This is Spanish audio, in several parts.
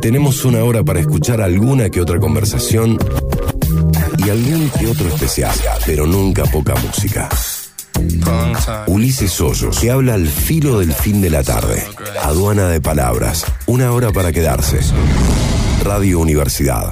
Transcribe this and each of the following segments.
Tenemos una hora para escuchar alguna que otra conversación y algún que otro especial, pero nunca poca música. Ulises Hoyos, que habla al filo del fin de la tarde. Aduana de palabras. Una hora para quedarse. Radio Universidad.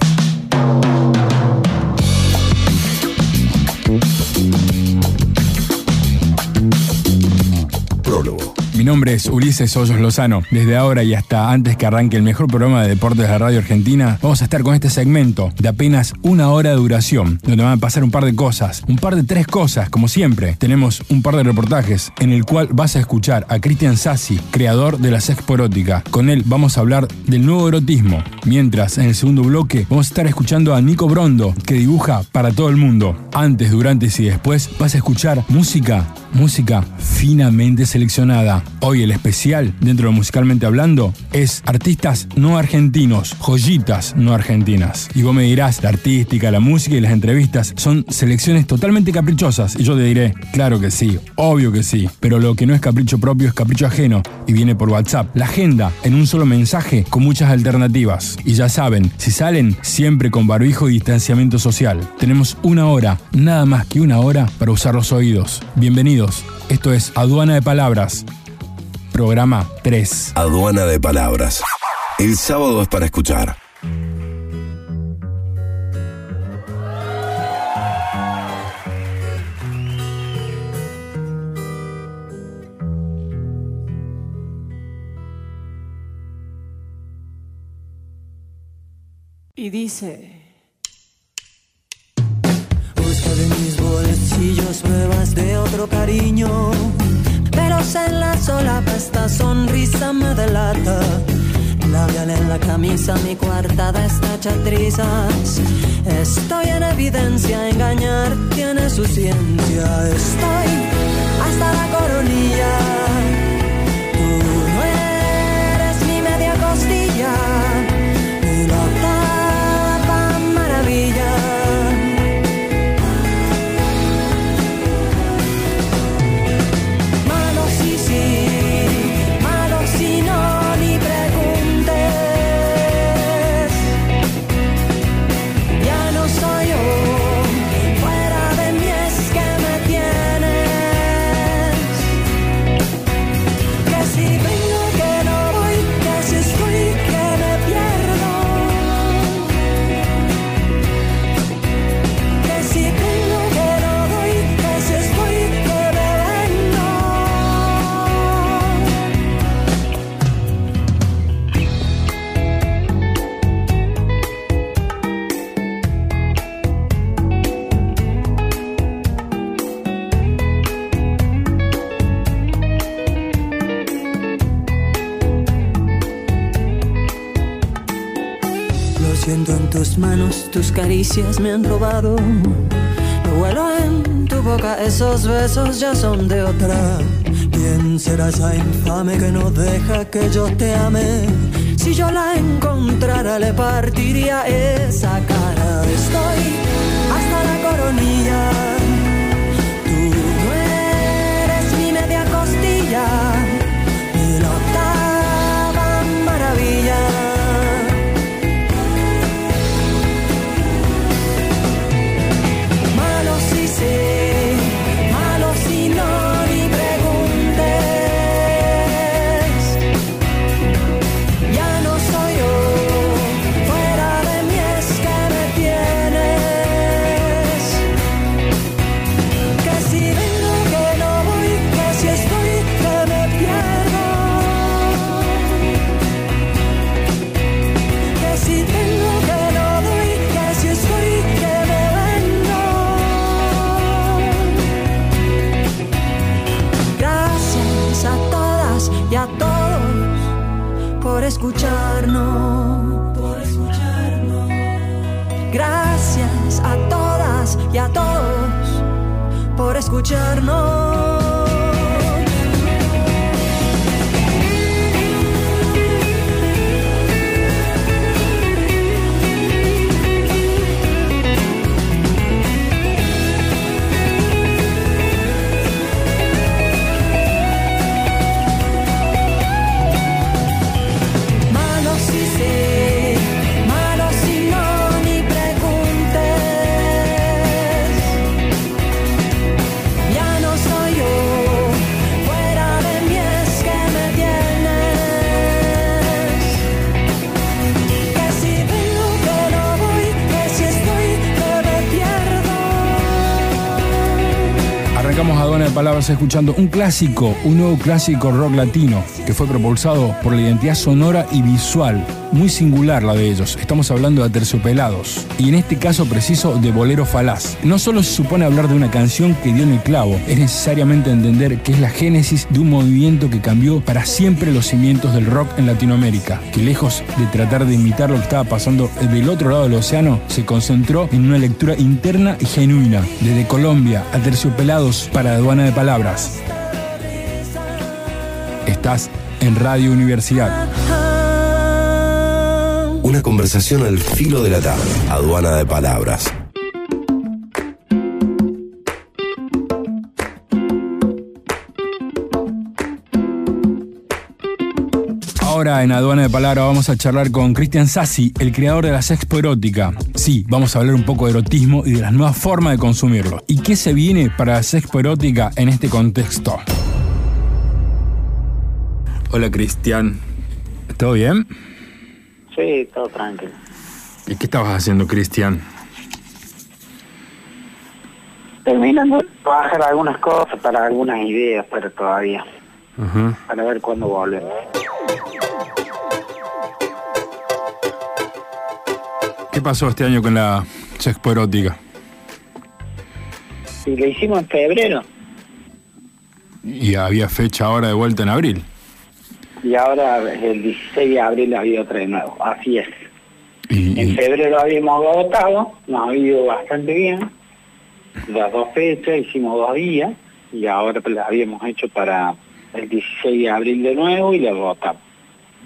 Mi nombre es Ulises Hoyos Lozano. Desde ahora y hasta antes que arranque el mejor programa de deportes de la radio argentina, vamos a estar con este segmento de apenas una hora de duración, donde van a pasar un par de cosas, un par de tres cosas, como siempre. Tenemos un par de reportajes en el cual vas a escuchar a Cristian Sassi, creador de la Sexporótica. Con él vamos a hablar del nuevo erotismo, mientras en el segundo bloque vamos a estar escuchando a Nico Brondo, que dibuja para todo el mundo. Antes, durante y después vas a escuchar música música finamente seleccionada. Hoy el especial, dentro de musicalmente hablando, es artistas no argentinos, joyitas no argentinas. Y vos me dirás, la artística, la música y las entrevistas son selecciones totalmente caprichosas. Y yo te diré, claro que sí, obvio que sí. Pero lo que no es capricho propio es capricho ajeno y viene por WhatsApp. La agenda en un solo mensaje con muchas alternativas. Y ya saben, si salen, siempre con barbijo y distanciamiento social. Tenemos una hora, nada más que una hora para usar los oídos. Bienvenidos. Esto es Aduana de Palabras, programa 3. Aduana de Palabras. El sábado es para escuchar. Y dice... Busca de mis bolsillos pruebas de otro cariño. En la solapa esta sonrisa me delata. Labial en la camisa, mi coartada está hecha trizas. Estoy en evidencia, engañar tiene su ciencia. Estoy hasta la coronilla. Tus caricias me han robado. Lo huelo en tu boca, esos besos ya son de otra. ¿Quién será esa infame que no deja que yo te ame? Si yo la encontrara, le partiría esa cara. Estoy hasta la coronilla. Escucharnos. Por escucharnos. Gracias a todas y a todos por escucharnos. Palabras escuchando un clásico, un nuevo clásico rock latino que fue propulsado por la identidad sonora y visual, muy singular la de ellos. Estamos hablando de Aterciopelados y en este caso preciso de Bolero Falaz. No solo se supone hablar de una canción que dio en el clavo, es necesariamente entender que es la génesis de un movimiento que cambió para siempre los cimientos del rock en Latinoamérica, que lejos de tratar de imitar lo que estaba pasando del otro lado del océano, se concentró en una lectura interna y genuina, desde Colombia a Terciopelados para Aduana de Palabras. Estás en Radio Universidad. Una conversación al filo de la tarde. Aduana de Palabras. Ahora en Aduana de Palabra vamos a charlar con Cristian Sassi, el creador de la Sexpo Erótica. Sí, vamos a hablar un poco de erotismo y de las nuevas formas de consumirlo. ¿Y qué se viene para la Sexpo Erótica en este contexto? Hola Cristian, ¿todo bien? Sí, todo tranquilo. ¿Y qué estabas haciendo, Cristian? Terminando de trabajar algunas cosas para algunas ideas, pero todavía. Para ver cuándo volvemos. ¿Qué pasó este año con la Sexpo Erótica? Y lo hicimos en febrero. Y había fecha ahora de vuelta en abril. Y ahora el 16 de abril ha habido otra de nuevo. Así es. Y, En febrero habíamos agotado, nos ha ido bastante bien. Las dos fechas hicimos dos días y ahora las habíamos hecho para el 16 de abril de nuevo y la agotamos.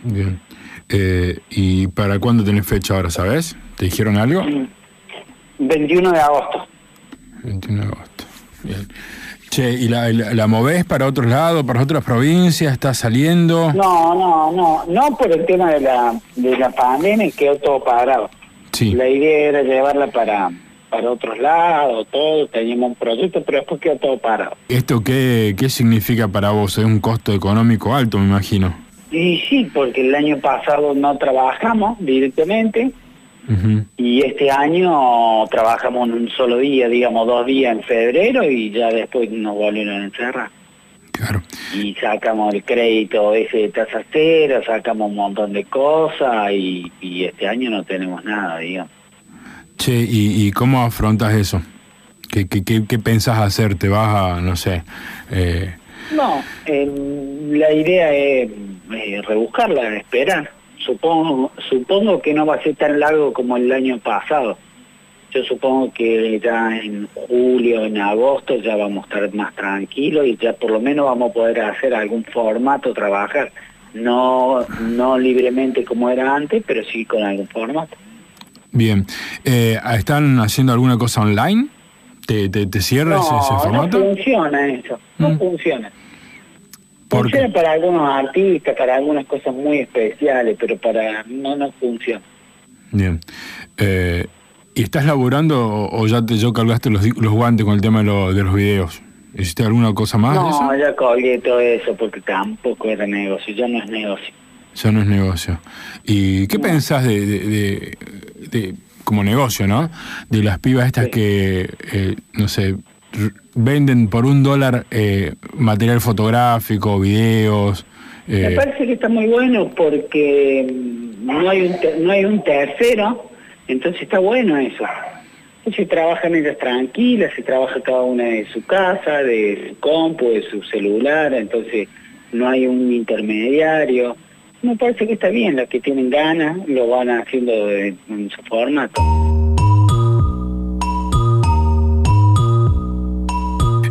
bien. Eh, ¿Y para cuándo tenés fecha ahora, sabes? ¿Te dijeron algo? 21 de agosto. 21 de agosto. Bien. Che, ¿y la, la, la movés para otros lados, para otras provincias? ¿Está saliendo? No, no, no, no por el tema de la, de la pandemia quedó todo parado. Sí. La idea era llevarla para, para otros lados, todo, teníamos un proyecto, pero después quedó todo parado. ¿Esto qué, qué significa para vos? Es un costo económico alto, me imagino. Y sí, porque el año pasado no trabajamos directamente Y este año trabajamos en un solo día, digamos dos días en febrero y ya después nos volvieron a encerrar. Claro. Y sacamos el crédito ese de tasa cero, sacamos un montón de cosas y, y este año no tenemos nada, digamos. Che, ¿y, y cómo afrontas eso? ¿Qué, qué, qué, qué pensás hacer? ¿Te vas a, no sé, eh, No, eh, la idea es rebuscarla, esperar. Supongo, supongo que no va a ser tan largo como el año pasado. Yo supongo que ya en julio, en agosto ya vamos a estar más tranquilos y ya por lo menos vamos a poder hacer algún formato, trabajar. No, no libremente como era antes, pero sí con algún formato. bien? Eh, ¿Están haciendo alguna cosa online? ¿Te, te, te cierra ese, ese No, no formato? funciona eso, no Mm. funciona. ¿Por Funciona para algunos artistas, para algunas cosas muy especiales, pero para no no funciona. Bien. Eh, ¿Y estás laburando o, o ya te yo cargaste los, guantes con el tema de, lo- de los videos? ¿Hiciste alguna cosa más no, ya colgué todo eso porque tampoco era negocio, ya no es negocio. Ya no es negocio. ¿Y qué pensás de, de- de- de- como negocio, no? De las pibas estas Sí. que, eh, no sé, venden por un dólar eh, material fotográfico, videos. Me eh, parece que está muy bueno porque mm, no hay un, no hay un tercero, entonces está bueno eso. Entonces trabajan ellas tranquilas, se trabaja cada una de su casa, de su compu, de su celular, entonces no hay un intermediario. Me parece que está bien, las que tienen ganas lo van haciendo de- en su formato.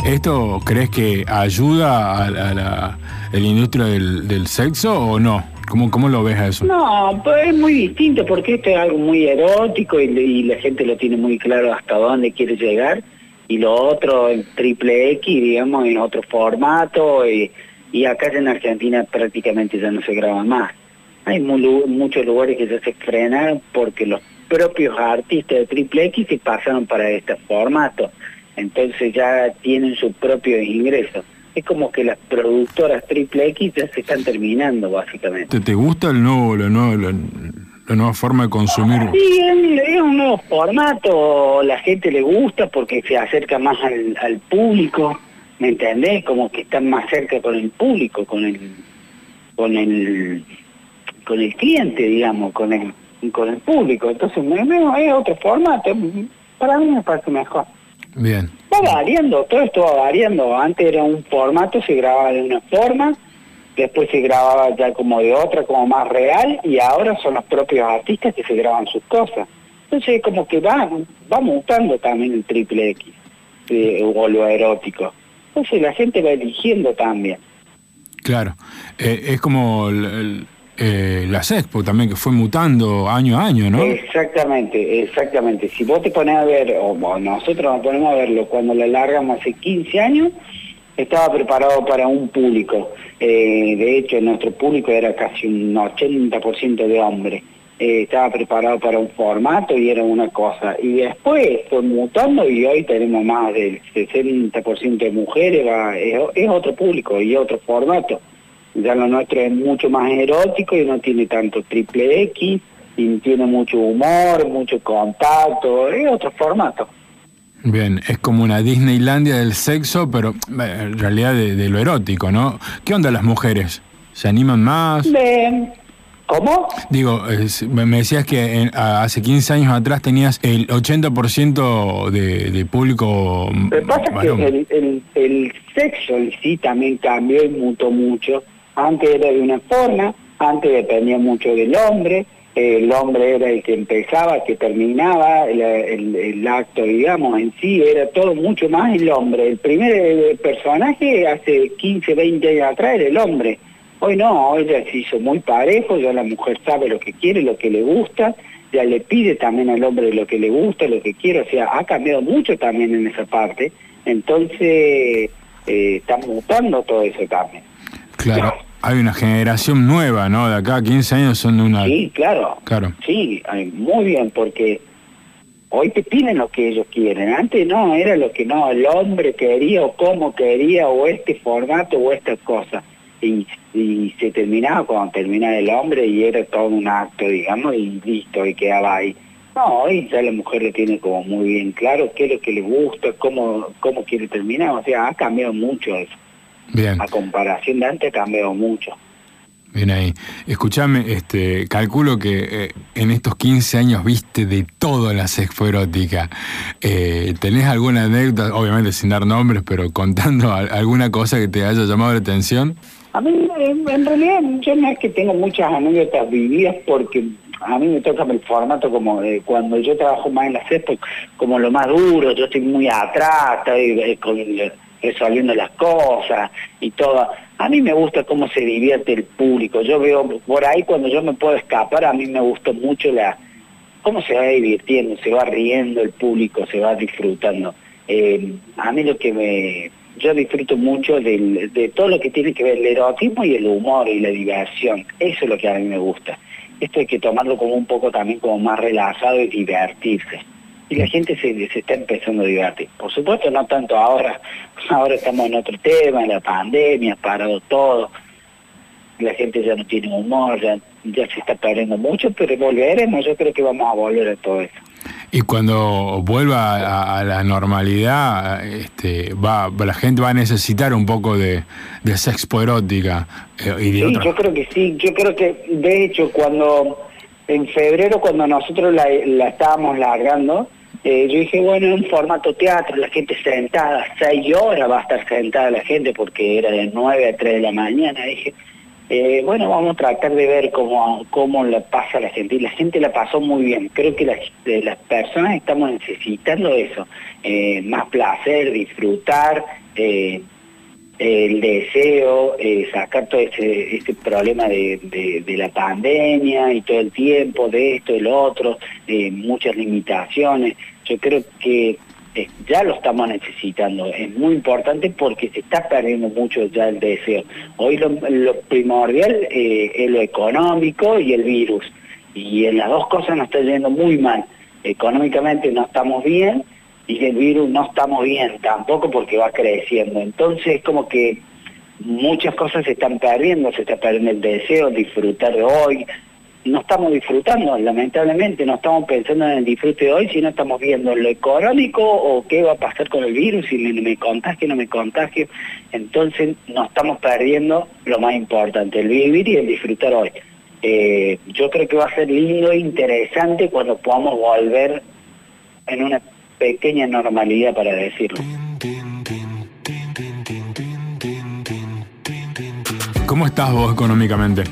¿Esto crees que ayuda a, la- a industria del, sexo o no? ¿Cómo, ¿Cómo lo ves a eso? No, pues es muy distinto porque esto es algo muy erótico y, la gente lo tiene muy claro hasta dónde quiere llegar y lo otro en triple X, digamos, en otro formato y, y acá en Argentina prácticamente ya no se graba más. Hay muchos lugares que ya se frenaron porque los propios artistas de triple X se pasaron para este formato, entonces ya tienen su propio ingreso. Es como que las productoras triple X ya se están terminando básicamente. ¿Te, te gusta el nuevo, la, nueva, la, la nueva forma de consumir? Sí, es, es un nuevo formato, la gente le gusta porque se acerca más al, al público, ¿me entendés? Como que están más cerca con el público, con el, con el, con el cliente, digamos, con el, con el público. Entonces, es otro formato, para mí me parece mejor. Bien. Va variando, todo esto va variando. Antes era un formato, se grababa de una forma, después se grababa ya como de otra, como más real, y ahora son los propios artistas que se graban sus cosas. Entonces como que va, va mutando también el triple X, eh, o lo erótico. Entonces la gente va eligiendo también. Claro, eh, es como eh, la Sexpo también, que fue mutando año a año, ¿no? Exactamente, exactamente. Si vos te pones a ver, o nosotros nos ponemos a verlo cuando la largamos hace 15 años, estaba preparado para un público. Eh, de hecho, nuestro público era casi un 80% de hombres. Eh, estaba preparado para un formato y era una cosa. Y después fue mutando y hoy tenemos más del 60% de mujeres, es, otro público y otro formato. Ya lo nuestro es mucho más erótico y no tiene tanto triple X, y tiene mucho humor, mucho contacto, es otro formato. Bien, es como una Disneylandia del sexo, pero en realidad de, lo erótico, ¿no? ¿Qué onda las mujeres? ¿Se animan más? Bien. ¿Cómo? Digo, me decías que hace 15 años atrás tenías el 80% de, de público. Lo que pasa es que el, el, sexo en sí también cambió y mutó mucho. Antes era de una forma, antes dependía mucho del hombre, el hombre era el que empezaba, que terminaba el, acto, digamos, en sí era todo mucho más el hombre. El primer eh, personaje hace 15, 20 años atrás era el hombre. Hoy no, hoy ya se hizo muy parejo, ya la mujer sabe lo que quiere, lo que le gusta, ya le pide también al hombre lo que le gusta, lo que quiere, o sea, ha cambiado mucho también en esa parte. Entonces, eh, está mutando todo eso también. Claro hay una generación nueva, ¿no? De acá 15 años son una... Sí, claro. Claro. Sí, muy bien, porque hoy te piden lo que ellos quieren. Antes no, era lo que no, el hombre quería o cómo quería o este formato o esta cosa. Y, y se terminaba cuando terminaba el hombre y era todo un acto, digamos, y listo, y quedaba ahí. No, hoy ya la mujer le tiene como muy bien claro qué es lo que le gusta, cómo, cómo quiere terminar. O sea, ha cambiado mucho eso. Bien. A comparación de antes cambió mucho. Bien ahí. Escúchame, este, calculo que eh, en estos 15 años viste de todo la sexpo erótica. Eh, ¿Tenés alguna anécdota, obviamente sin dar nombres, pero contando alguna cosa que te haya llamado la atención? A mí, en realidad, yo no es que tengo muchas anécdotas vividas porque a mí me toca el formato como de cuando yo trabajo más en la sexpo, como lo más duro, yo estoy muy atrás, estoy eh, con resolviendo las cosas y todo. A mí me gusta cómo se divierte el público. Yo veo por ahí cuando yo me puedo escapar, a mí me gusta mucho la cómo se va divirtiendo, se va riendo el público, se va disfrutando. Eh, a mí lo que me... Yo disfruto mucho de todo lo que tiene que ver el erotismo y el humor y la diversión. Eso es lo que a mí me gusta. Esto hay que tomarlo como un poco también como más relajado y divertirse y la gente se, se está empezando a divertir. Por supuesto, no tanto ahora, ahora estamos en otro tema, la pandemia, ha parado todo, la gente ya no tiene humor, ya, ya se está perdiendo mucho, pero volveremos, yo creo que vamos a volver a todo eso. Y cuando vuelva a, la normalidad, este, va, la gente va a necesitar un poco de, de sexpo erótica. Eh, y sí, yo creo que sí, yo creo que de hecho cuando en febrero cuando nosotros la, la estábamos largando, eh, yo dije, bueno, en un formato teatro, la gente sentada, seis horas va a estar sentada la gente porque era de nueve a tres de la mañana. Dije, eh, bueno, vamos a tratar de ver cómo, cómo la pasa la gente. Y la gente la pasó muy bien. Creo que las, personas estamos necesitando eso. Eh, más placer, disfrutar, el deseo, sacar todo ese, problema de, de, la pandemia y todo el tiempo, de esto, de lo otro, muchas limitaciones yo creo que eh, ya lo estamos necesitando. Es muy importante porque se está perdiendo mucho ya el deseo. Hoy lo, primordial eh, es lo económico y el virus. Y en las dos cosas nos está yendo muy mal. Económicamente no estamos bien y el virus no estamos bien tampoco porque va creciendo. Entonces es como que muchas cosas se están perdiendo, se está perdiendo el deseo, disfrutar de hoy, no estamos disfrutando, lamentablemente no estamos pensando en el disfrute de hoy, sino estamos viendo lo económico o qué va a pasar con el virus, si me, me contagio, no me contagio. Entonces nos estamos perdiendo lo más importante, el vivir y el disfrutar hoy. Eh, yo creo que va a ser lindo e interesante cuando podamos volver en una pequeña normalidad, para decirlo. ¿Cómo estás vos económicamente?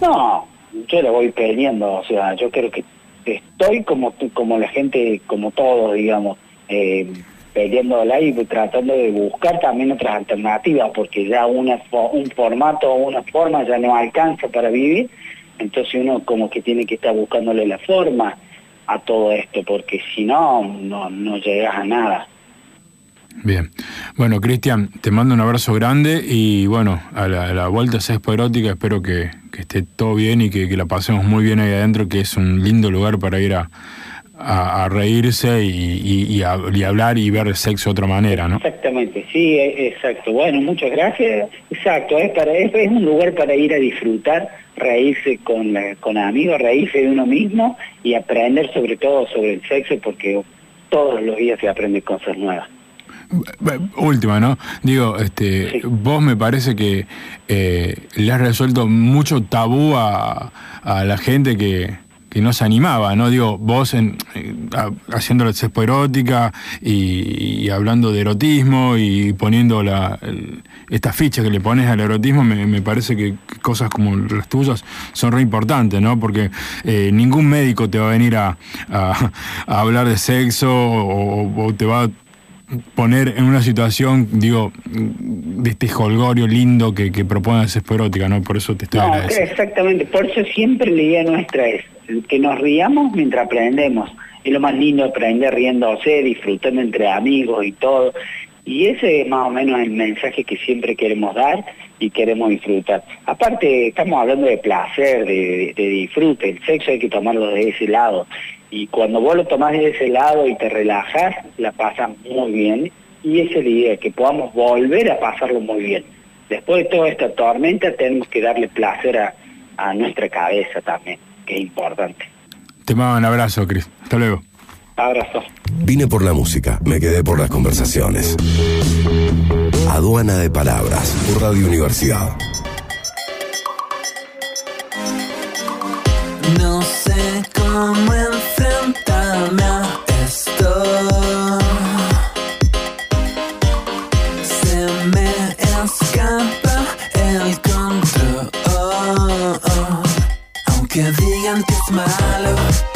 No, yo la voy peleando, o sea, yo creo que estoy como como la gente, como todos, digamos, eh, peleándola y tratando de buscar también otras alternativas, porque ya una, un formato una forma ya no alcanza para vivir, entonces uno como que tiene que estar buscándole la forma a todo esto, porque si no, no, no llegas a nada. Bien. Bueno, Cristian, te mando un abrazo grande y bueno, a la, vuelta Sexpo Erótica espero que, esté todo bien y que, la pasemos muy bien ahí adentro, que es un lindo lugar para ir a, reírse y, hablar y ver el sexo de otra manera, ¿no? Exactamente, sí, e, exacto. Bueno, muchas gracias. Exacto, es, para, es, un lugar para ir a disfrutar, reírse con amigos, reírse de uno mismo y aprender sobre todo sobre el sexo porque todos los días se aprende cosas nuevas. Última, ¿no? Digo, este, vos me parece que eh, le has resuelto mucho tabú a, la gente que, no se animaba, ¿no? Digo, vos en, haciendo la sexpo erótica y, hablando de erotismo y poniendo la, esta ficha que le pones al erotismo, me, parece que cosas como las tuyas son re importantes, ¿no? Porque eh, ningún médico te va a venir a, hablar de sexo o, o te va a poner en una situación, digo, de este jolgorio lindo que, que propone Erótica, ¿no? Por eso te estoy no, Exactamente, por eso siempre la idea nuestra es que nos riamos mientras aprendemos. Es lo más lindo aprender riéndose, disfrutando entre amigos y todo. Y ese es más o menos el mensaje que siempre queremos dar y queremos disfrutar. Aparte, estamos hablando de placer, de, de disfrute, el sexo hay que tomarlo de ese lado y cuando vos lo tomás de ese lado y te relajas, la pasas muy bien. Y esa es la idea, que podamos volver a pasarlo muy bien. Después de toda esta tormenta tenemos que darle placer a, nuestra cabeza también, que es importante. Te mando un abrazo, Cris. Hasta luego. Abrazo. Vine por la música, me quedé por las conversaciones. Aduana de Palabras, por Radio Universidad. No sé cómo enfrentarme a esto. Se me escapa el control. Aunque digan que es malo.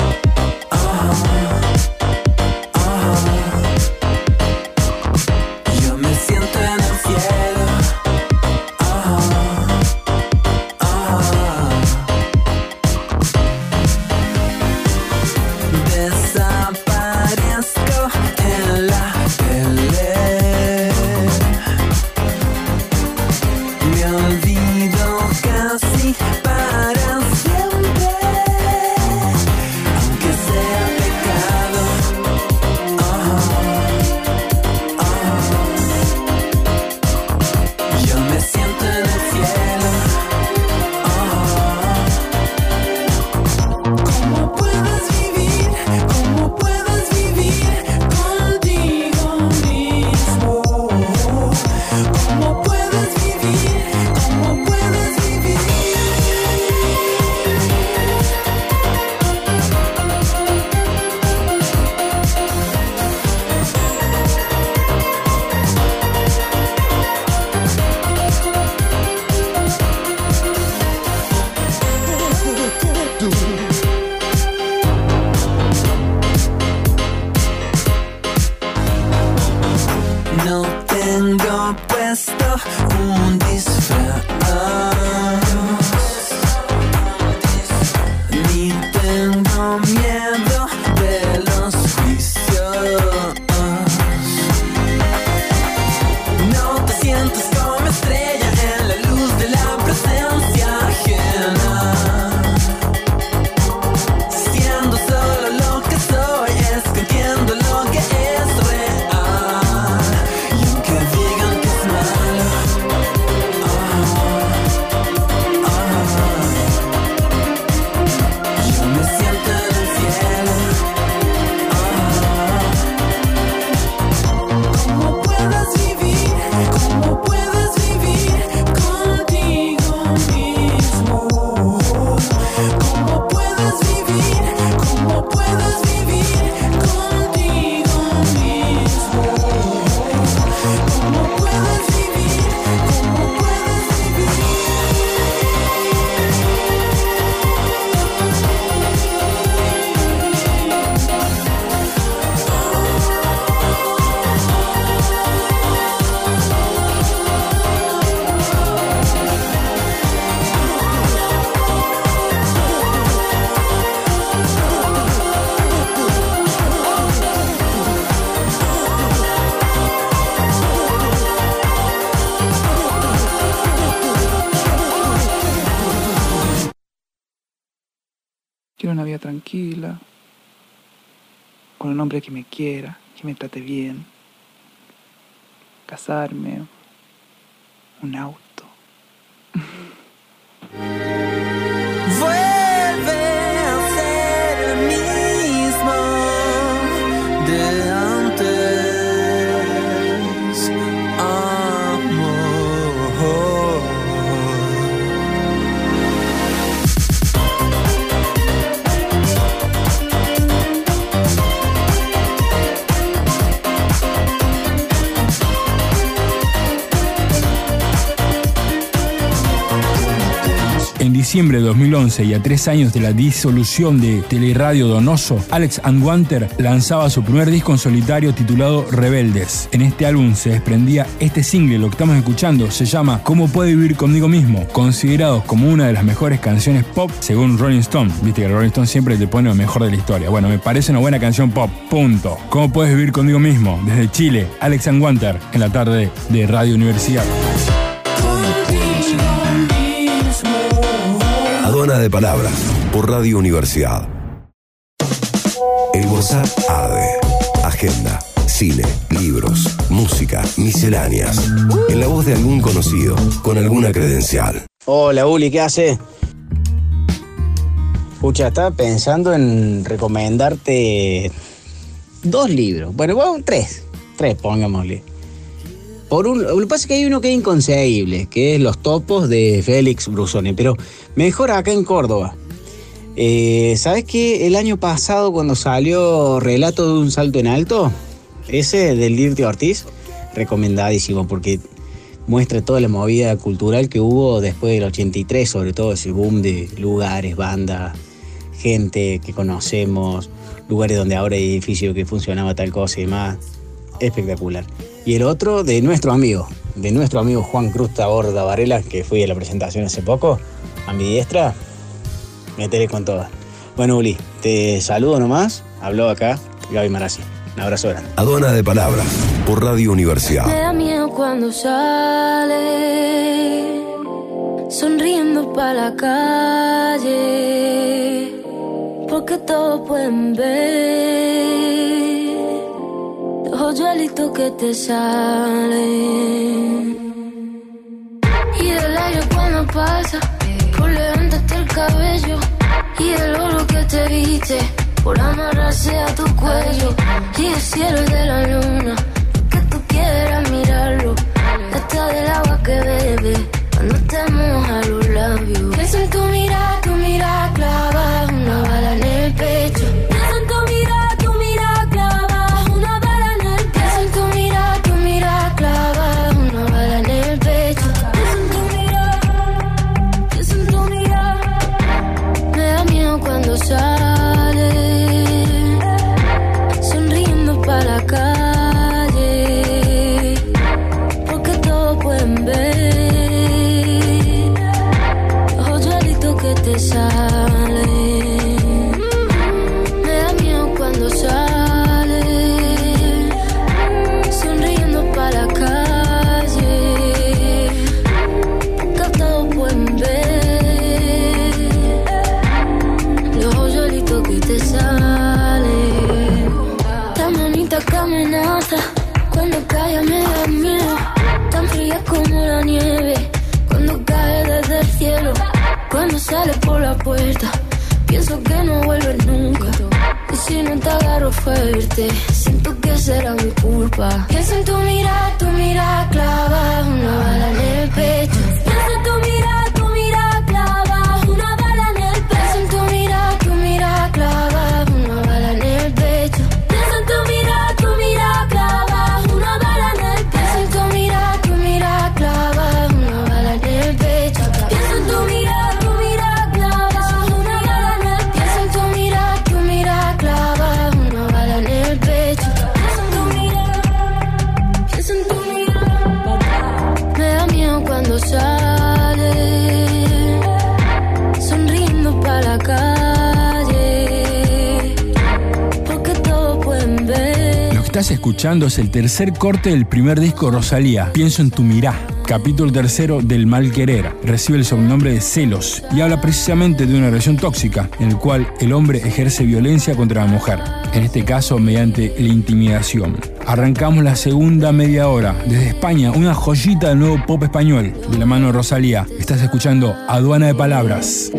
Que me quiera, que me trate bien, casarme, diciembre de 2011 y a tres años de la disolución de Teleradio Donoso, Alex Anguanter lanzaba su primer disco en solitario titulado Rebeldes. En este álbum se desprendía este single, lo que estamos escuchando, se llama ¿Cómo puede vivir conmigo mismo? Considerado como una de las mejores canciones pop según Rolling Stone. Viste que Rolling Stone siempre te pone lo mejor de la historia. Bueno, me parece una buena canción pop. Punto. ¿Cómo puedes vivir conmigo mismo? Desde Chile, Alex Anguanter en la tarde de Radio Universidad. Aduana de Palabras por Radio Universidad. El WhatsApp ADE. Agenda, cine, libros, música, misceláneas. En la voz de algún conocido, con alguna credencial. Hola Uli, ¿qué hace? Pucha, estaba pensando en recomendarte dos libros. Bueno, bueno, tres. Tres, pongámosle. Por un, lo que pasa es que hay uno que es inconseguible, que es Los Topos de Félix Brusoni, pero mejor acá en Córdoba. Eh, ¿Sabes que el año pasado cuando salió Relato de un Salto en Alto? Ese del Dirty Ortiz, recomendadísimo porque muestra toda la movida cultural que hubo después del 83, sobre todo ese boom de lugares, bandas, gente que conocemos, lugares donde ahora hay edificios que funcionaba tal cosa y más. Espectacular. Y el otro de nuestro amigo, de nuestro amigo Juan Cruz Taborda Varela, que fui a la presentación hace poco, a mi diestra, meteré con todas. Bueno, Uli, te saludo nomás. Habló acá Gaby Marazzi. Un abrazo grande. Aduana de Palabras, por Radio Universidad. Me da miedo cuando sale, sonriendo para la calle, porque todos pueden ver los hoyuelitos que te salen. Y el aire cuando pasa, por levantarte el cabello, y el oro que te viste, por amarrarse a tu cuello, y el cielo de la luna, que tú quieras mirarlo, hasta del agua que bebe, cuando te moja los labios. Pienso en tu mirada, tu mirada clava, una bala en como la nieve, cuando cae desde el cielo. Cuando sale por la puerta, pienso que no vuelves nunca. Y si no te agarro fuerte, siento que será mi culpa. Pienso en tu mirada, tu mirada clava, una bala en el pecho. Estás escuchando es el tercer corte del primer disco Rosalía, Pienso en tu mirá. capítulo tercero del mal querer. Recibe el sobrenombre de celos y habla precisamente de una relación tóxica en el cual el hombre ejerce violencia contra la mujer, en este caso mediante la intimidación. Arrancamos la segunda media hora. Desde España, una joyita del nuevo pop español, de la mano de Rosalía. Estás escuchando Aduana de Palabras.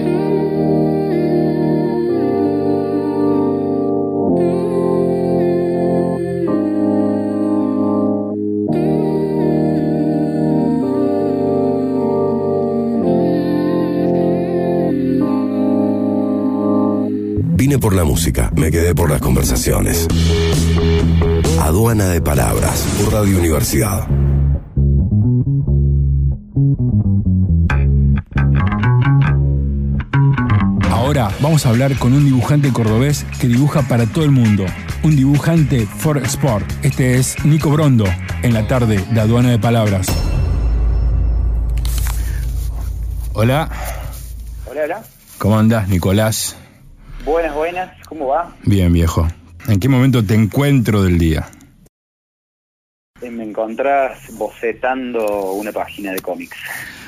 Música, me quedé por las conversaciones. Aduana de Palabras, por Radio Universidad. Ahora vamos a hablar con un dibujante cordobés que dibuja para todo el mundo. Un dibujante for sport. Este es Nico Brondo, en la tarde de Aduana de Palabras. Hola, Hola, hola. ¿cómo andás, Nicolás? Buenas, buenas. ¿Cómo va? Bien, viejo. ¿En qué momento te encuentro del día? Eh, Me encontrás bocetando una página de cómics.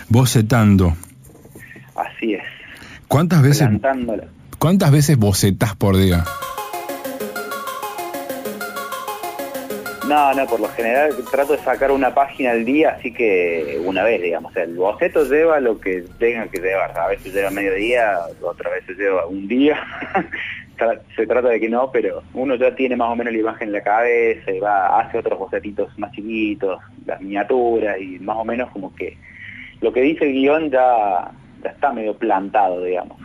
Bocetando. Así es. ¿Cuántas veces. ¿Cuántas veces bocetás por día? No, no, por lo general trato de sacar una página al día, así que una vez, digamos. El boceto lleva lo que tenga que llevar. A veces lleva medio día, otras veces lleva un día. Se trata de que no, pero uno ya tiene más o menos la imagen en la cabeza y va, hace otros bocetitos más chiquitos, las miniaturas y más o menos como que lo que dice el guion ya, ya está medio plantado, digamos.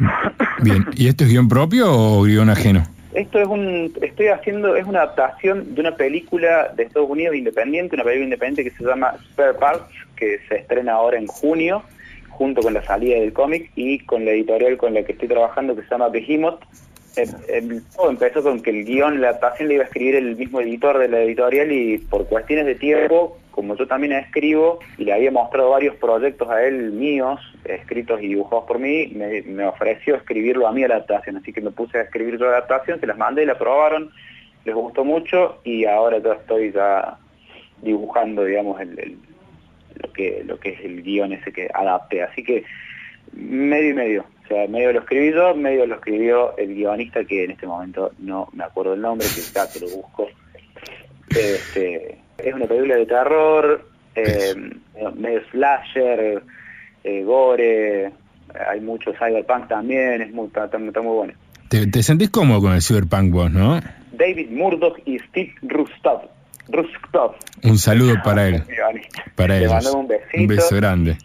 Bien, ¿y esto es guion propio o guion ajeno? Esto es un, estoy haciendo, es una adaptación de una película de Estados Unidos independiente, una película independiente que se llama Spare Parts, que se estrena ahora en junio, junto con la salida del cómic y con la editorial con la que estoy trabajando que se llama Behemoth. Eh, eh, todo empezó con que el guion, la adaptación le iba a escribir el mismo editor de la editorial y por cuestiones de tiempo, como yo también escribo y le había mostrado varios proyectos a él míos, escritos y dibujados por mí, me, ofreció escribirlo a la adaptación, así que me puse a escribir yo la adaptación, se las mandé, la aprobaron, les gustó mucho y ahora ya estoy ya dibujando, digamos, el, lo que es el guion ese que adapté, así que medio y medio, o sea, medio lo escribí yo, medio lo escribió el guionista que en este momento no me acuerdo el nombre, que ya te lo busco. Este, es una película de terror, eh, medio slasher, eh, gore, hay mucho cyberpunk también, es muy, está, está- muy bueno. ¿Te, te sentís cómodo con el cyberpunk vos, no? David Murdoch y Steve Rustov. Rustov. Un saludo para él, guionista. para Le ellos. mandamos un besito. Un beso grande.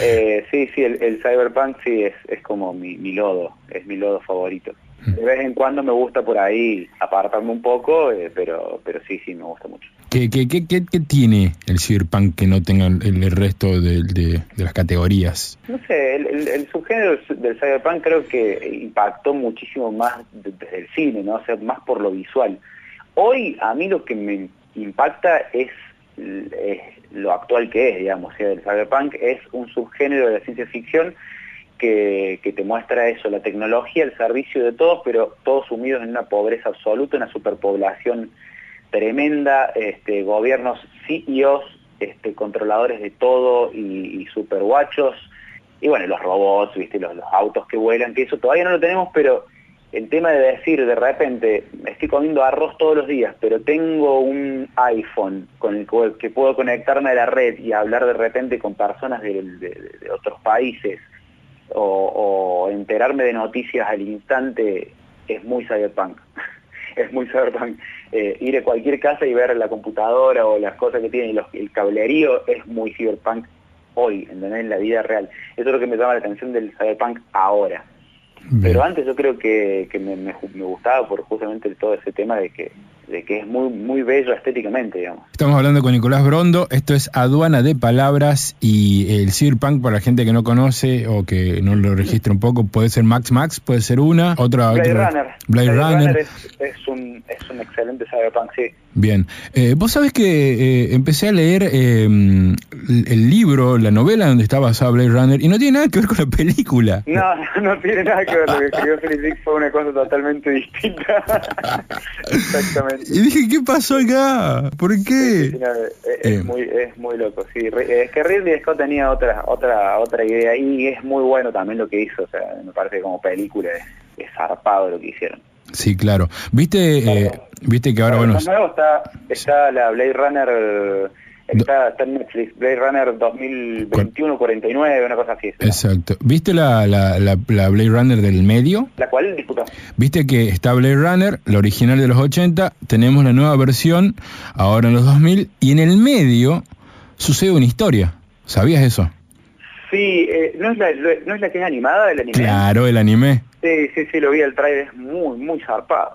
Eh, sí, sí, el, el cyberpunk sí es, es como mi, mi lodo, es mi lodo favorito. De vez en cuando me gusta por ahí apartarme un poco, eh, pero pero sí, sí, me gusta mucho. ¿Qué, qué, qué, qué- qué tiene el cyberpunk que no tenga el, el resto de, de- de las categorías? No sé, el, subgénero del- cyberpunk creo que impactó muchísimo más de- desde el cine, ¿no? O sea, más por lo visual. Hoy a mí lo que me impacta es, es lo actual que es, digamos. El cyberpunk es un subgénero de la ciencia ficción que, que te muestra eso, la tecnología al servicio de todos, pero todos sumidos en una pobreza absoluta, una superpoblación tremenda, este, gobiernos CEOs, este, controladores de todo y, y superguachos, y bueno, los robots, ¿viste? Los autos que vuelan, que eso todavía no lo tenemos, pero el tema de decir de repente, estoy comiendo arroz todos los días, pero tengo un iPhone con el que puedo conectarme a la red y hablar de repente con personas de, otros países, o, enterarme de noticias al instante, es muy cyberpunk. es muy cyberpunk. Eh, ir a cualquier casa y ver la computadora o las cosas que tiene, los- el cablerío es muy cyberpunk hoy, en la vida real. Eso es lo que me llama la atención del cyberpunk ahora. Pero antes yo creo que, que me, me ju- me gustaba por justamente todo ese tema de que, de que es muy, muy bello estéticamente, digamos. Estamos hablando con Nicolás Brondo, esto es Aduana de Palabras y el cyberpunk para la gente que no conoce o que no lo registra un poco, puede ser Max Max, puede ser una, otra... Blade otra- Runner. Blade, Runner. es, es un, es un excelente cyberpunk, sí. Bien. Eh, Vos sabés que eh, empecé a leer eh, el, el libro, la novela donde está basada Blade Runner y no tiene nada que ver con la película. No, no tiene nada que ver, lo que escribió Felix fue una cosa totalmente distinta. Exactamente. Y dije, ¿qué pasó acá? ¿Por qué? Sí, no, es, Eh. muy, es muy loco, sí. Es que Ridley Scott tenía otra, otra, otra idea y es muy bueno también lo que hizo, o sea, me parece que como película es, es zarpado lo que hicieron. Sí, claro. ¿Viste, eh, viste que ahora, bueno, nuevo está, está la Blade Runner, está, está en Netflix, Blade Runner 2021-49, una cosa así. exacto. ¿Viste la, la, la, la Blade Runner del medio? La cual, disculpa, Viste que está Blade Runner, la original de los 80, tenemos la nueva versión ahora en los 2000 y en el medio sucede una historia. ¿Sabías eso? sí, eh, ¿no, es la, ¿no es la que es animada del anime? Claro, el anime. Sí, sí, sí, lo vi, el trailer es muy, muy zarpado.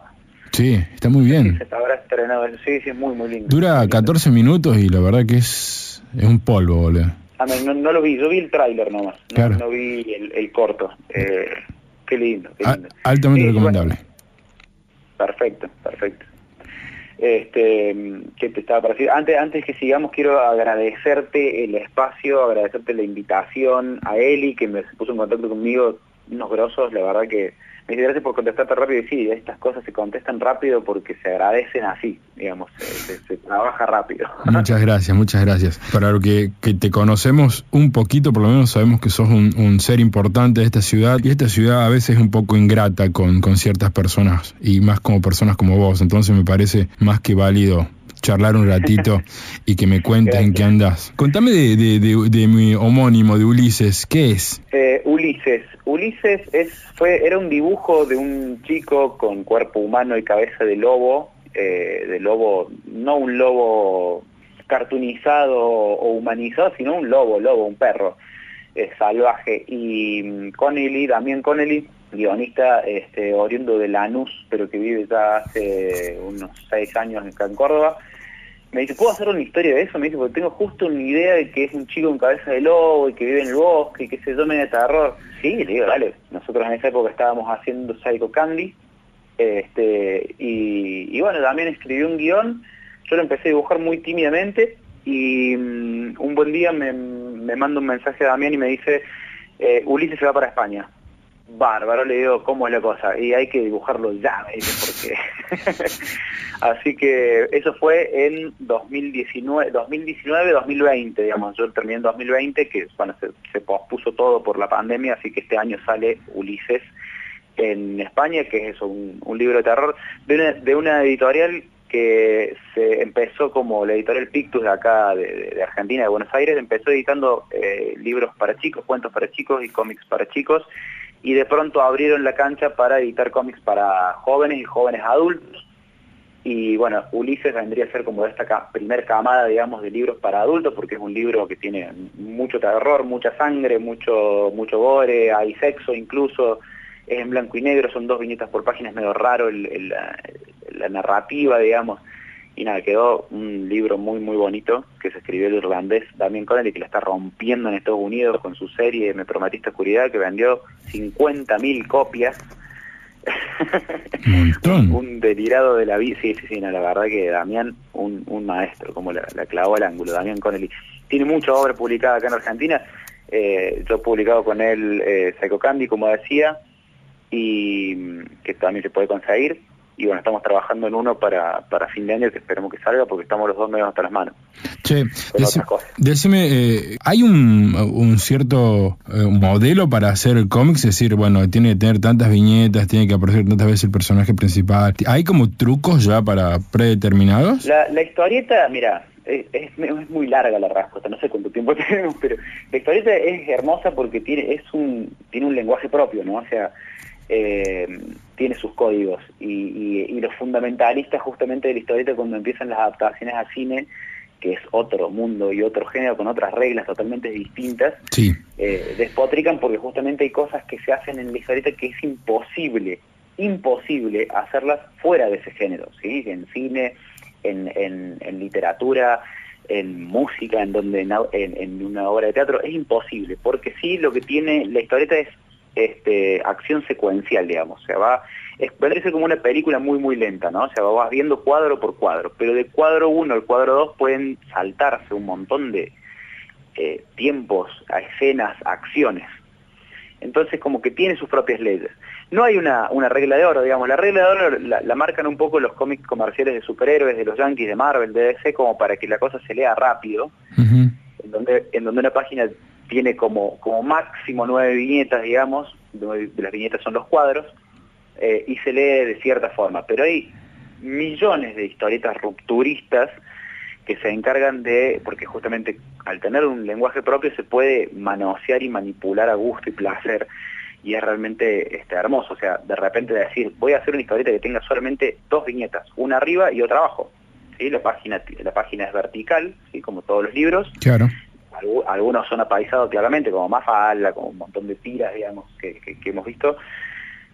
Sí, está muy Sí, bien. se habrá estrenado eso, sí, sí, es muy, muy lindo. Dura Muy lindo. 14 minutos y la verdad que es, es un polvo, boludo. Ah, no, no, lo vi, yo vi el tráiler nomás, no, Claro. no vi el, el corto. Eh, qué lindo, qué A- lindo. altamente Sí, recomendable. bueno, perfecto, perfecto. Este, ¿qué te estaba para decir? Antes, antes que sigamos, quiero agradecerte el espacio, agradecerte la invitación a Eli, que me puso en contacto conmigo, unos grosos, la verdad que dice gracias por contestarte rápido y sí, estas cosas se contestan rápido porque se agradecen así, digamos, se, se- se trabaja rápido. Muchas gracias, muchas gracias. Para lo que, que te conocemos un poquito, por lo menos sabemos que sos un, un ser importante de esta ciudad y esta ciudad a veces es un poco ingrata con, con ciertas personas y más como personas como vos. Entonces me parece más que válido charlar un ratito y que me cuentes en qué andas. Contame de, de- de- de mi homónimo, de Ulises, ¿qué es? Eh, Ulises. Ulises es, fue, era un dibujo de un chico con cuerpo humano y cabeza de lobo, eh, de lobo, no un lobo cartoonizado o humanizado, sino un lobo, lobo, un perro eh, salvaje. Y mm, Connelly, Damián Connelly, guionista este, oriundo de Lanús, pero que vive ya hace unos seis años acá en Córdoba, me dice, ¿puedo hacer una historia de eso? Me dice, porque tengo justo una idea de que es un chico con cabeza de lobo y que vive en el bosque y que se medio de terror. Sí, le digo, dale. Nosotros en esa época estábamos haciendo Psycho Candy. Este, y, y bueno, también escribí un guion. Yo lo empecé a dibujar muy tímidamente y mm, un buen día me, me manda un mensaje a Damián y me dice, eh, Ulises se va para España. Bárbaro, le digo, ¿cómo es la cosa? Y hay que dibujarlo ya, porque... Así que eso fue en 2019, 2019-2020, digamos. Yo terminé en 2020, que bueno, se, pospuso todo por la pandemia, así que este año sale Ulises en España, que es un, libro de terror, de una, de una editorial que se empezó como la editorial Pictus de acá, de, de- de Argentina, de Buenos Aires, empezó editando eh, libros para chicos, cuentos para chicos y cómics para chicos, y de pronto abrieron la cancha para editar cómics para jóvenes y jóvenes adultos, y bueno, Ulises vendría a ser como esta ca- primer camada, digamos, de libros para adultos, porque es un libro que tiene mucho terror, mucha sangre, mucho, mucho gore, hay sexo incluso, es en blanco y negro, son dos viñetas por página, es medio raro el- la narrativa, digamos, y nada, quedó un libro muy, muy bonito que se escribió el irlandés Damien Connelly, que la está rompiendo en Estados Unidos con su serie Me Prometiste Oscuridad, que vendió 50.000 copias. Un un delirado de la vida. Sí, sí, sí, no, la verdad que Damián, un, un maestro, como la, la clavó al ángulo, Damián Connelly. Tiene mucha obra publicada acá en Argentina. Eh, yo he publicado con él eh, Psycho Candy, como decía, y mm, que también se puede conseguir. Y bueno, estamos trabajando en uno para, para fin de año que esperemos que salga porque estamos los dos medio hasta las manos. Che, Con deci- otras cosas. decime, eh, ¿hay un, un cierto eh, modelo para hacer cómics? Es decir, bueno, tiene que tener tantas viñetas, tiene que aparecer tantas veces el personaje principal. ¿Hay como trucos ya para predeterminados? La, la historieta, mira, es, es- es muy larga la respuesta, no sé cuánto tiempo tenemos, pero la historieta es hermosa porque tiene, es un, tiene un lenguaje propio, ¿no? O sea, eh, tiene sus códigos y, y- y los fundamentalistas justamente de la historieta cuando empiezan las adaptaciones a cine, que es otro mundo y otro género con otras reglas totalmente distintas, Sí. eh, despotrican porque justamente hay cosas que se hacen en la historieta que es imposible, imposible hacerlas fuera de ese género, ¿sí? En cine, en, en- en literatura, en música, en donde en- en una obra de teatro, es imposible, porque sí lo que tiene la historieta es este, acción secuencial, digamos, o sea, va, es, ser como una película muy muy lenta, ¿no? O sea, vas viendo cuadro por cuadro, pero de cuadro 1 al cuadro 2 pueden saltarse un montón de eh, tiempos, a escenas, a acciones. Entonces como que tiene sus propias leyes. no hay una, una regla de oro, digamos. La regla de oro la, la marcan un poco los cómics comerciales de superhéroes, de los Yankees, de Marvel, de DC, como para que la cosa se lea rápido, en donde, en donde una página tiene como, como máximo nueve viñetas, digamos, las viñetas son los cuadros, eh, y se lee de cierta forma. Pero hay millones de historietas rupturistas que se encargan de, porque justamente al tener un lenguaje propio se puede manosear y manipular a gusto y placer, y es realmente este, hermoso, o sea, de repente decir, voy a hacer una historieta que tenga solamente dos viñetas, una arriba y otra abajo, ¿sí? la, página, la página es vertical, ¿sí? como todos los libros, Claro. Algu- algunos son apaisados claramente, como Mafalda, como un montón de tiras, digamos, que, hemos visto,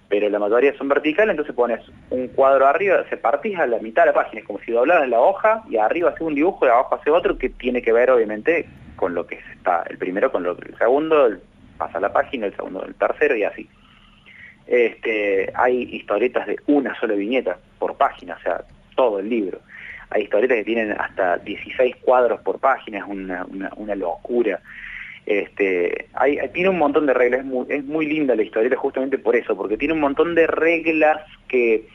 pero la mayoría son verticales, entonces pones un cuadro arriba, se partís a la mitad de la página, es como si doblaras la hoja y arriba hace un dibujo y abajo hace otro que tiene que ver obviamente con lo que está, el primero con lo que el segundo, pasa la página, el segundo el tercero y así. Este, hay historietas de una sola viñeta por página, o sea, todo el libro. Hay historietas que tienen hasta 16 cuadros por página, es una, una, locura. Este, tiene un montón de reglas, es muy, linda la historieta justamente por eso, porque tiene un montón de reglas que,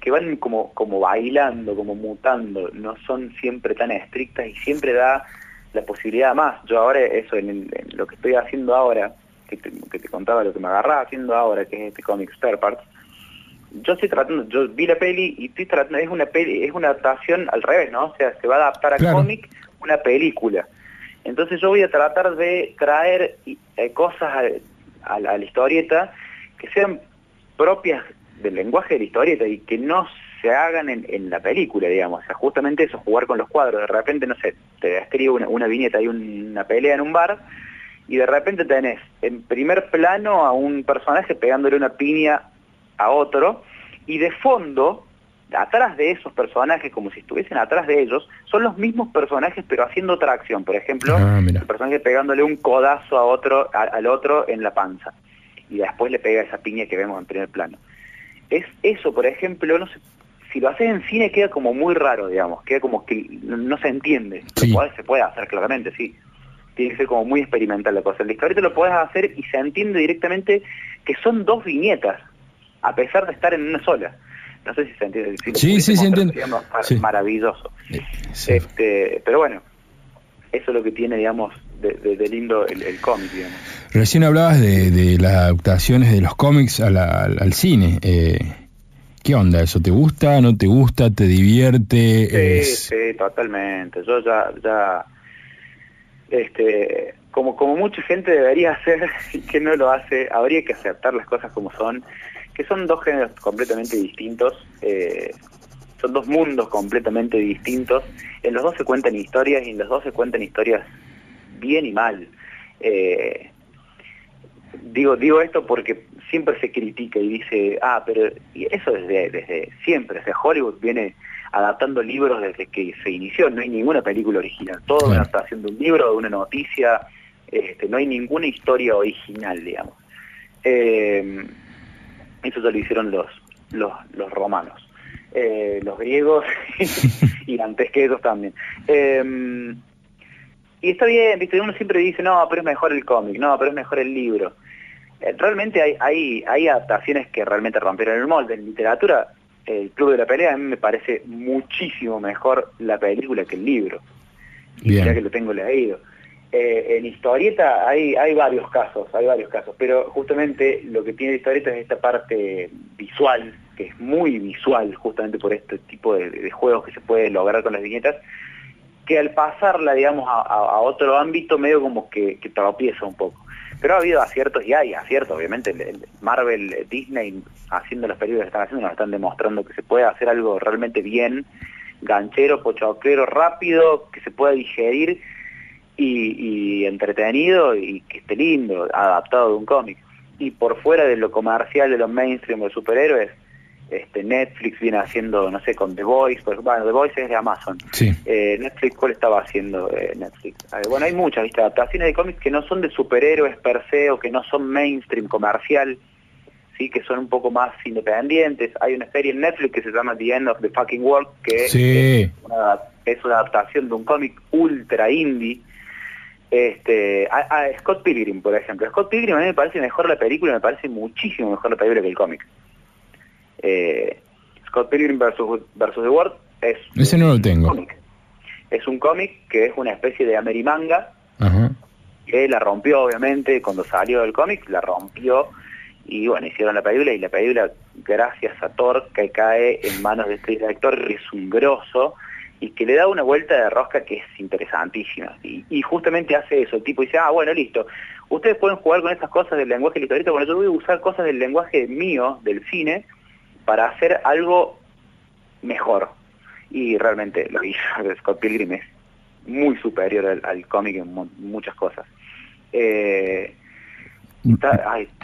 que van como, como bailando, como mutando, no son siempre tan estrictas y siempre da la posibilidad más. Yo ahora, eso, en, el- lo que estoy haciendo ahora, que te, que te contaba, lo que me agarraba haciendo ahora, que es este cómic Spare Parts, yo estoy tratando, yo vi la peli y estoy tratando, es una peli, es una adaptación al revés, ¿no? O sea, se va a adaptar a Claro. cómic una película. Entonces yo voy a tratar de traer eh, cosas a, a la, a la historieta que sean propias del lenguaje de la historieta y que no se hagan en, en la película, digamos. O sea, justamente eso, jugar con los cuadros. De repente, no sé, te escribo una, una viñeta, hay un- una pelea en un bar y de repente tenés en primer plano a un personaje pegándole una piña a otro y de fondo, atrás de esos personajes, como si estuviesen atrás de ellos, son los mismos personajes pero haciendo otra acción. Por ejemplo, Ah, el personaje pegándole un codazo a otro, a- al otro en la panza y después le pega esa piña que vemos en primer plano. Es eso, por ejemplo, no sé, si lo haces en cine queda como muy raro, digamos, queda como que no, se entiende. Sí. Se puede hacer claramente, sí. Tiene que ser como muy experimental la cosa. En la historieta lo podés hacer y se entiende directamente que son dos viñetas, a pesar de estar en una sola. No sé si se entiende. Si Sí, sí, se entiende. Sí. Maravilloso. Sí. Este, pero bueno, eso es lo que tiene, digamos, de, de- de lindo el, el cómic, digamos. Recién hablabas de, de las adaptaciones de los cómics a la- al, cine. Eh, ¿Qué onda eso? ¿Te gusta? ¿No te gusta? ¿Te divierte? Sí, Es- sí, totalmente. Yo ya, ya, este, como, como mucha gente debería hacer que no lo hace, habría que aceptar las cosas como son, que son dos géneros completamente distintos, eh, son dos mundos completamente distintos. En los dos se cuentan historias y en los dos se cuentan historias bien y mal. Eh, digo digo esto porque siempre se critica y dice ah pero y eso desde desde siempre o sea Hollywood viene adaptando libros desde que se inició no hay ninguna película original todo Claro. una adaptación de un libro de una noticia este, no hay ninguna historia original digamos Eh, eso ya lo hicieron los los, los romanos Eh, los griegos y antes que ellos también Eh, y está bien, viste, uno siempre dice, no, pero es mejor el cómic, no, pero es mejor el libro. Eh, realmente hay, hay, hay adaptaciones que realmente rompieron el molde. En literatura, el Club de la Pelea a mí me parece muchísimo mejor la película que el libro. Y ya que lo tengo leído. Eh, en historieta hay, hay varios casos, hay varios casos, pero justamente lo que tiene historieta es esta parte visual, que es muy visual justamente por este tipo de, juegos que se puede lograr con las viñetas, que al pasarla, digamos, a, otro ámbito medio como que, que tropieza un poco. Pero ha habido aciertos y hay aciertos, obviamente. El, el Marvel, eh, Disney, haciendo las películas que están haciendo, nos están demostrando que se puede hacer algo realmente bien, ganchero, pochoclero, rápido, que se pueda digerir y, y entretenido y que esté lindo, adaptado de un cómic. Y por fuera de lo comercial, de los mainstream, de superhéroes, este, Netflix viene haciendo, no sé, con The Voice, pues, bueno, The Voice es de Amazon. Sí. Eh, Netflix, ¿cuál estaba haciendo eh, Netflix? Eh, bueno, hay muchas, ¿viste? Adaptaciones de cómics que no son de superhéroes per se o que no son mainstream comercial, sí, que son un poco más independientes. Hay una serie en Netflix que se llama The End of the Fucking World, que Sí. es, una, es una adaptación de un cómic ultra indie, Este, a, a Scott Pilgrim, por ejemplo. Scott Pilgrim a mí me parece mejor la película, me parece muchísimo mejor la película que el cómic. Eh, Scott Pilgrim versus, versus The World es Ese no lo un tengo. cómic. Es un cómic que es una especie de Amerimanga Ajá. que la rompió obviamente cuando salió el cómic, la rompió y bueno, hicieron la película y la película, gracias a Thor, que cae en manos de este director es un grosso y que le da una vuelta de rosca que es interesantísima. Y, justamente hace eso, el tipo dice, ah, bueno, listo, ustedes pueden jugar con estas cosas del lenguaje literario, bueno, yo voy a usar cosas del lenguaje mío, del cine, para hacer algo mejor. Y realmente lo hizo Scott Pilgrim es muy superior al, cómic en mu- muchas cosas. Eh,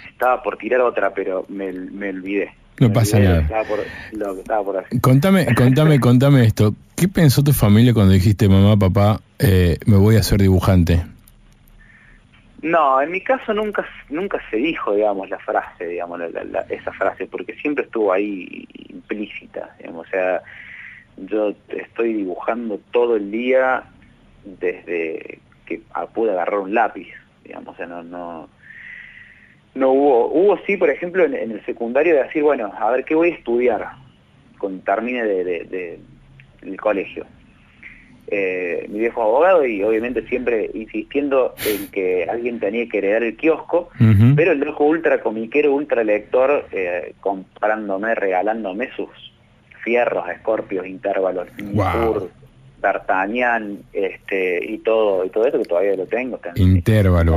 estaba por tirar otra, pero me, me olvidé. No pasa lo nada. que Estaba por, lo que estaba por hacer. Contame, contame, contame esto. ¿Qué pensó tu familia cuando dijiste, mamá, papá, eh, me voy a ser dibujante? No, en mi caso nunca nunca se dijo, digamos, la frase, digamos, la- esa frase, porque siempre estuvo ahí implícita, digamos, o sea, yo estoy dibujando todo el día desde que pude agarrar un lápiz, digamos, o sea, no, no, no hubo, hubo sí, por ejemplo, en, en el secundario de decir, bueno, a ver, ¿qué voy a estudiar cuando termine de, de- de- el colegio? eh, mi viejo abogado y obviamente siempre insistiendo en que alguien tenía que heredar el kiosco, pero el loco ultra comiquero, ultra lector, eh, comprándome, regalándome sus fierros, escorpios, intervalos, Guau. D'Artagnan, este, y todo, y todo eso que todavía lo tengo.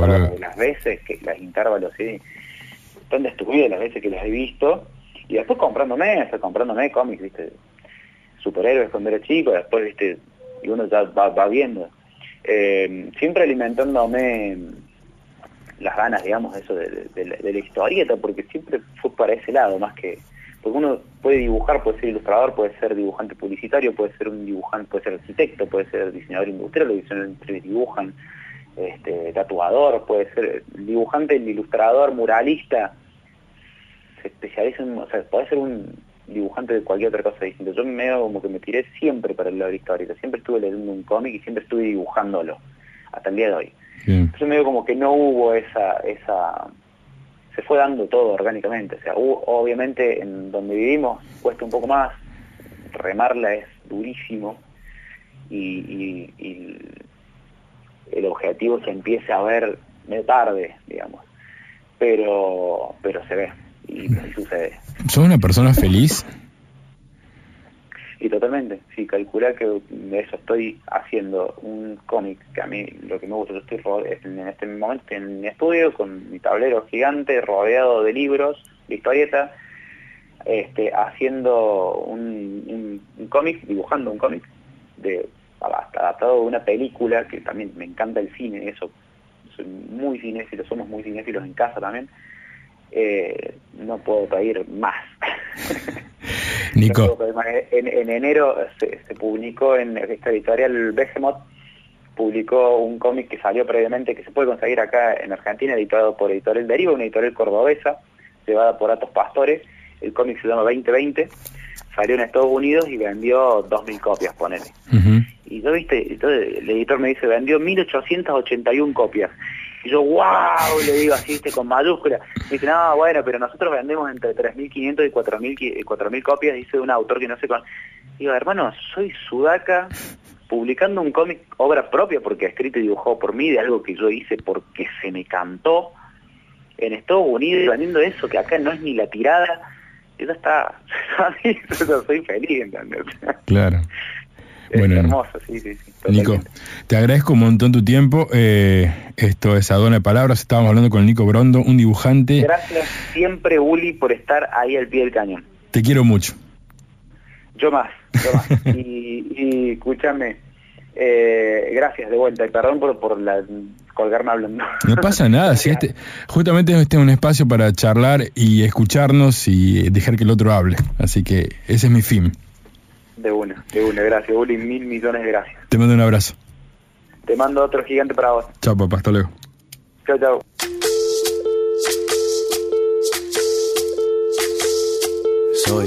Intervalo, Las veces que, las intervalos, sí, están destruidas las veces que las he visto, y después comprándome, o sea, comprándome cómics, viste, superhéroes cuando era chico, después, viste, y uno ya va, va viendo. Eh, siempre alimentándome las ganas, digamos, eso de, de- de la- de la historieta, porque siempre fue para ese lado, más que... Porque uno puede dibujar, puede ser ilustrador, puede ser dibujante publicitario, puede ser un dibujante, puede ser arquitecto, puede ser diseñador industrial, los diseñadores industriales dibujan, este, tatuador, puede ser dibujante, ilustrador, muralista, se especializa en, o sea, puede ser un dibujante de cualquier otra cosa distinta. Yo medio como que me tiré siempre para el lado histórico, siempre estuve leyendo un cómic y siempre estuve dibujándolo, hasta el día de hoy. Bien. Entonces medio como que no hubo esa, esa, se fue dando todo orgánicamente, o sea, hubo- obviamente en donde vivimos cuesta un poco más, remarla es durísimo y, y- y el objetivo se empieza a ver medio tarde, digamos, pero, pero se ve y, y sucede. ¿Sos una persona feliz? Y totalmente, sí, calcular que de eso estoy haciendo un cómic que a mí lo que me gusta, yo estoy en este momento en mi estudio con mi tablero gigante rodeado de libros, de historieta, este, haciendo un, cómic, dibujando un cómic, de adaptado de una película, que también me encanta el cine, eso, soy muy cinéfilo, somos muy cinéfilos en casa también, eh, no puedo pedir más. Nico, En, en enero se, se publicó en esta editorial Behemoth, publicó un cómic que salió previamente, que se puede conseguir acá en Argentina, editado por Editorial Deriva, una editorial cordobesa, llevada por Atos Pastores. El cómic se llama 2020, salió en Estados Unidos y vendió 2.000 copias, ponele. Y yo, viste, entonces el editor me dice, vendió 1881 copias. Y yo, wow, le digo así, viste, con mayúscula. Dice, no, bueno, pero nosotros vendemos entre 3.500 y 4.000 qui- 4.000 copias, dice un autor que no sé con... Digo, hermano, soy sudaca publicando un cómic, obra propia, porque escrito y dibujado por mí, de algo que yo hice porque se me cantó en Estados Unidos, vendiendo eso, que acá no es ni la tirada. Y ya está, yo soy feliz, ¿entendés? Claro. Es Bueno, hermoso, sí, sí, sí. Nico, te agradezco un montón tu tiempo. Eh, esto es Adona de Palabras. Estábamos hablando con Nico Brondo, un dibujante. Gracias siempre, Uli, por estar ahí al pie del cañón. Te quiero mucho. Yo más, yo más. y, y escúchame, eh, gracias de vuelta y perdón por, por la, colgarme hablando. No pasa nada, si este, justamente este es un espacio para charlar y escucharnos y dejar que el otro hable. Así que ese es mi fin. De una, de una, gracias, Uli, mil millones de gracias. Te mando un abrazo. Te mando otro gigante para vos. Chao, papá, hasta luego. Chao, chao. Soy,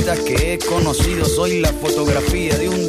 que he conocido, soy la fotografía de un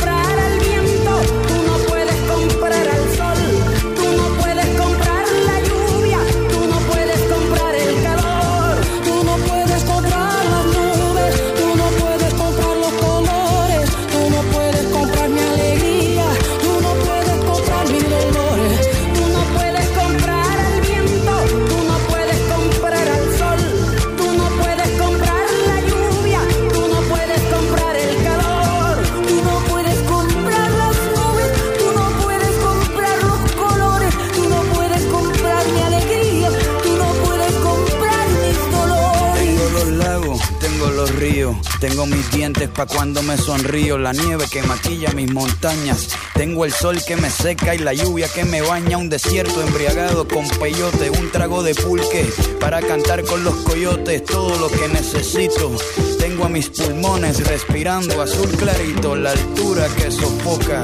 cuando me sonrío, la nieve que maquilla mis montañas, tengo el sol que me seca y la lluvia que me baña, un desierto embriagado con peyote, un trago de pulque para cantar con los coyotes, todo lo que necesito. Tengo a mis pulmones respirando azul clarito, la altura que sofoca.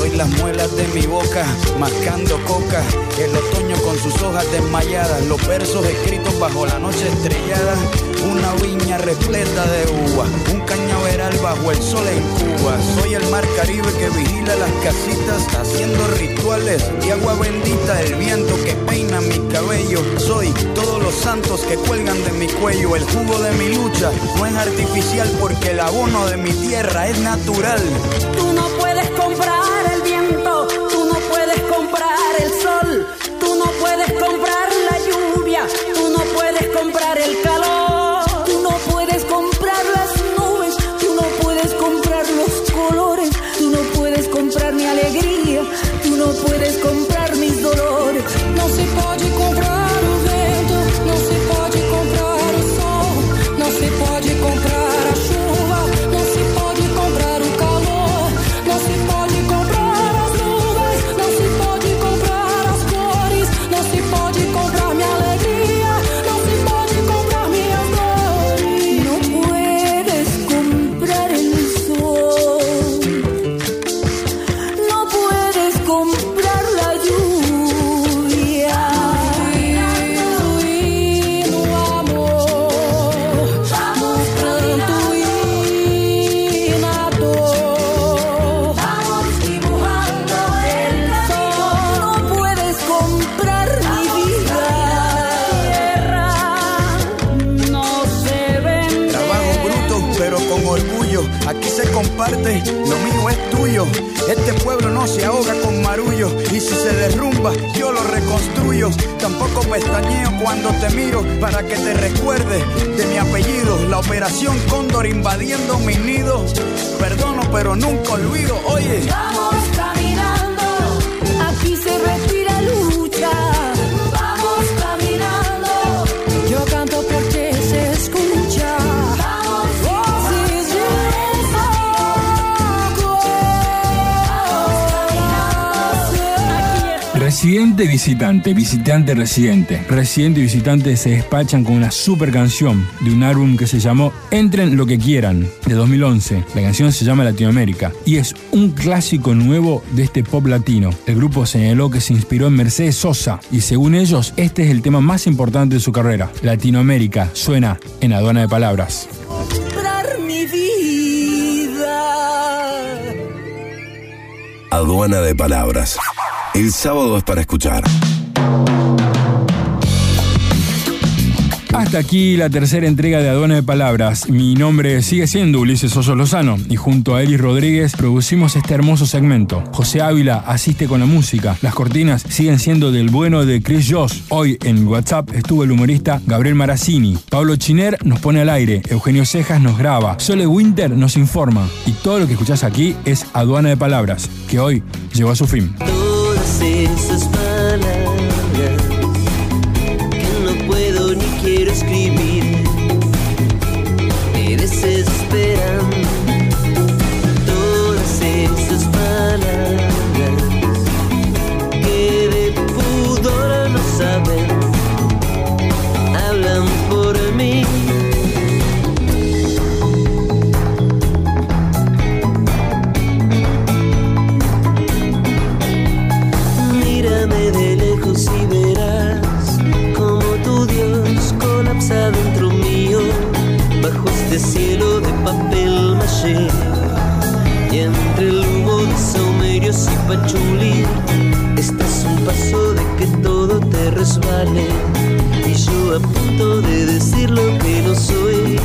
Soy las muelas de mi boca, mascando coca. El otoño con sus hojas desmayadas, los versos escritos bajo la noche estrellada. Una viña repleta de uva, un cañaveral bajo el sol en Cuba. Soy el mar Caribe que vigila las casitas, haciendo rituales y agua bendita. El viento que peina mi cabello. Soy todos los santos que cuelgan de mi cuello. El jugo de mi lucha no es artificial porque el abono de mi tierra es natural. Tú no puedes comprar el residente. Residente y visitante se despachan con una super canción de un álbum que se llamó Entren lo que quieran, de 2011. La canción se llama Latinoamérica y es un clásico nuevo de este pop latino. El grupo señaló que se inspiró en Mercedes Sosa y según ellos este es el tema más importante de su carrera. Latinoamérica suena en aduana de palabras. comprar mi vida. Aduana de palabras. El sábado es para escuchar. Hasta aquí la tercera entrega de Aduana de Palabras. Mi nombre sigue siendo Ulises Oso Lozano y junto a Elis Rodríguez producimos este hermoso segmento. José Ávila asiste con la música. Las cortinas siguen siendo del bueno de Chris Joss. Hoy en WhatsApp estuvo el humorista Gabriel Marazzini. Pablo Chiner nos pone al aire. Eugenio Cejas nos graba. Sole Winter nos informa. Y todo lo que escuchás aquí es Aduana de Palabras, que hoy llegó a su fin. Pachulí estás un paso de que todo te resbale. Y yo a punto de decir lo que no soy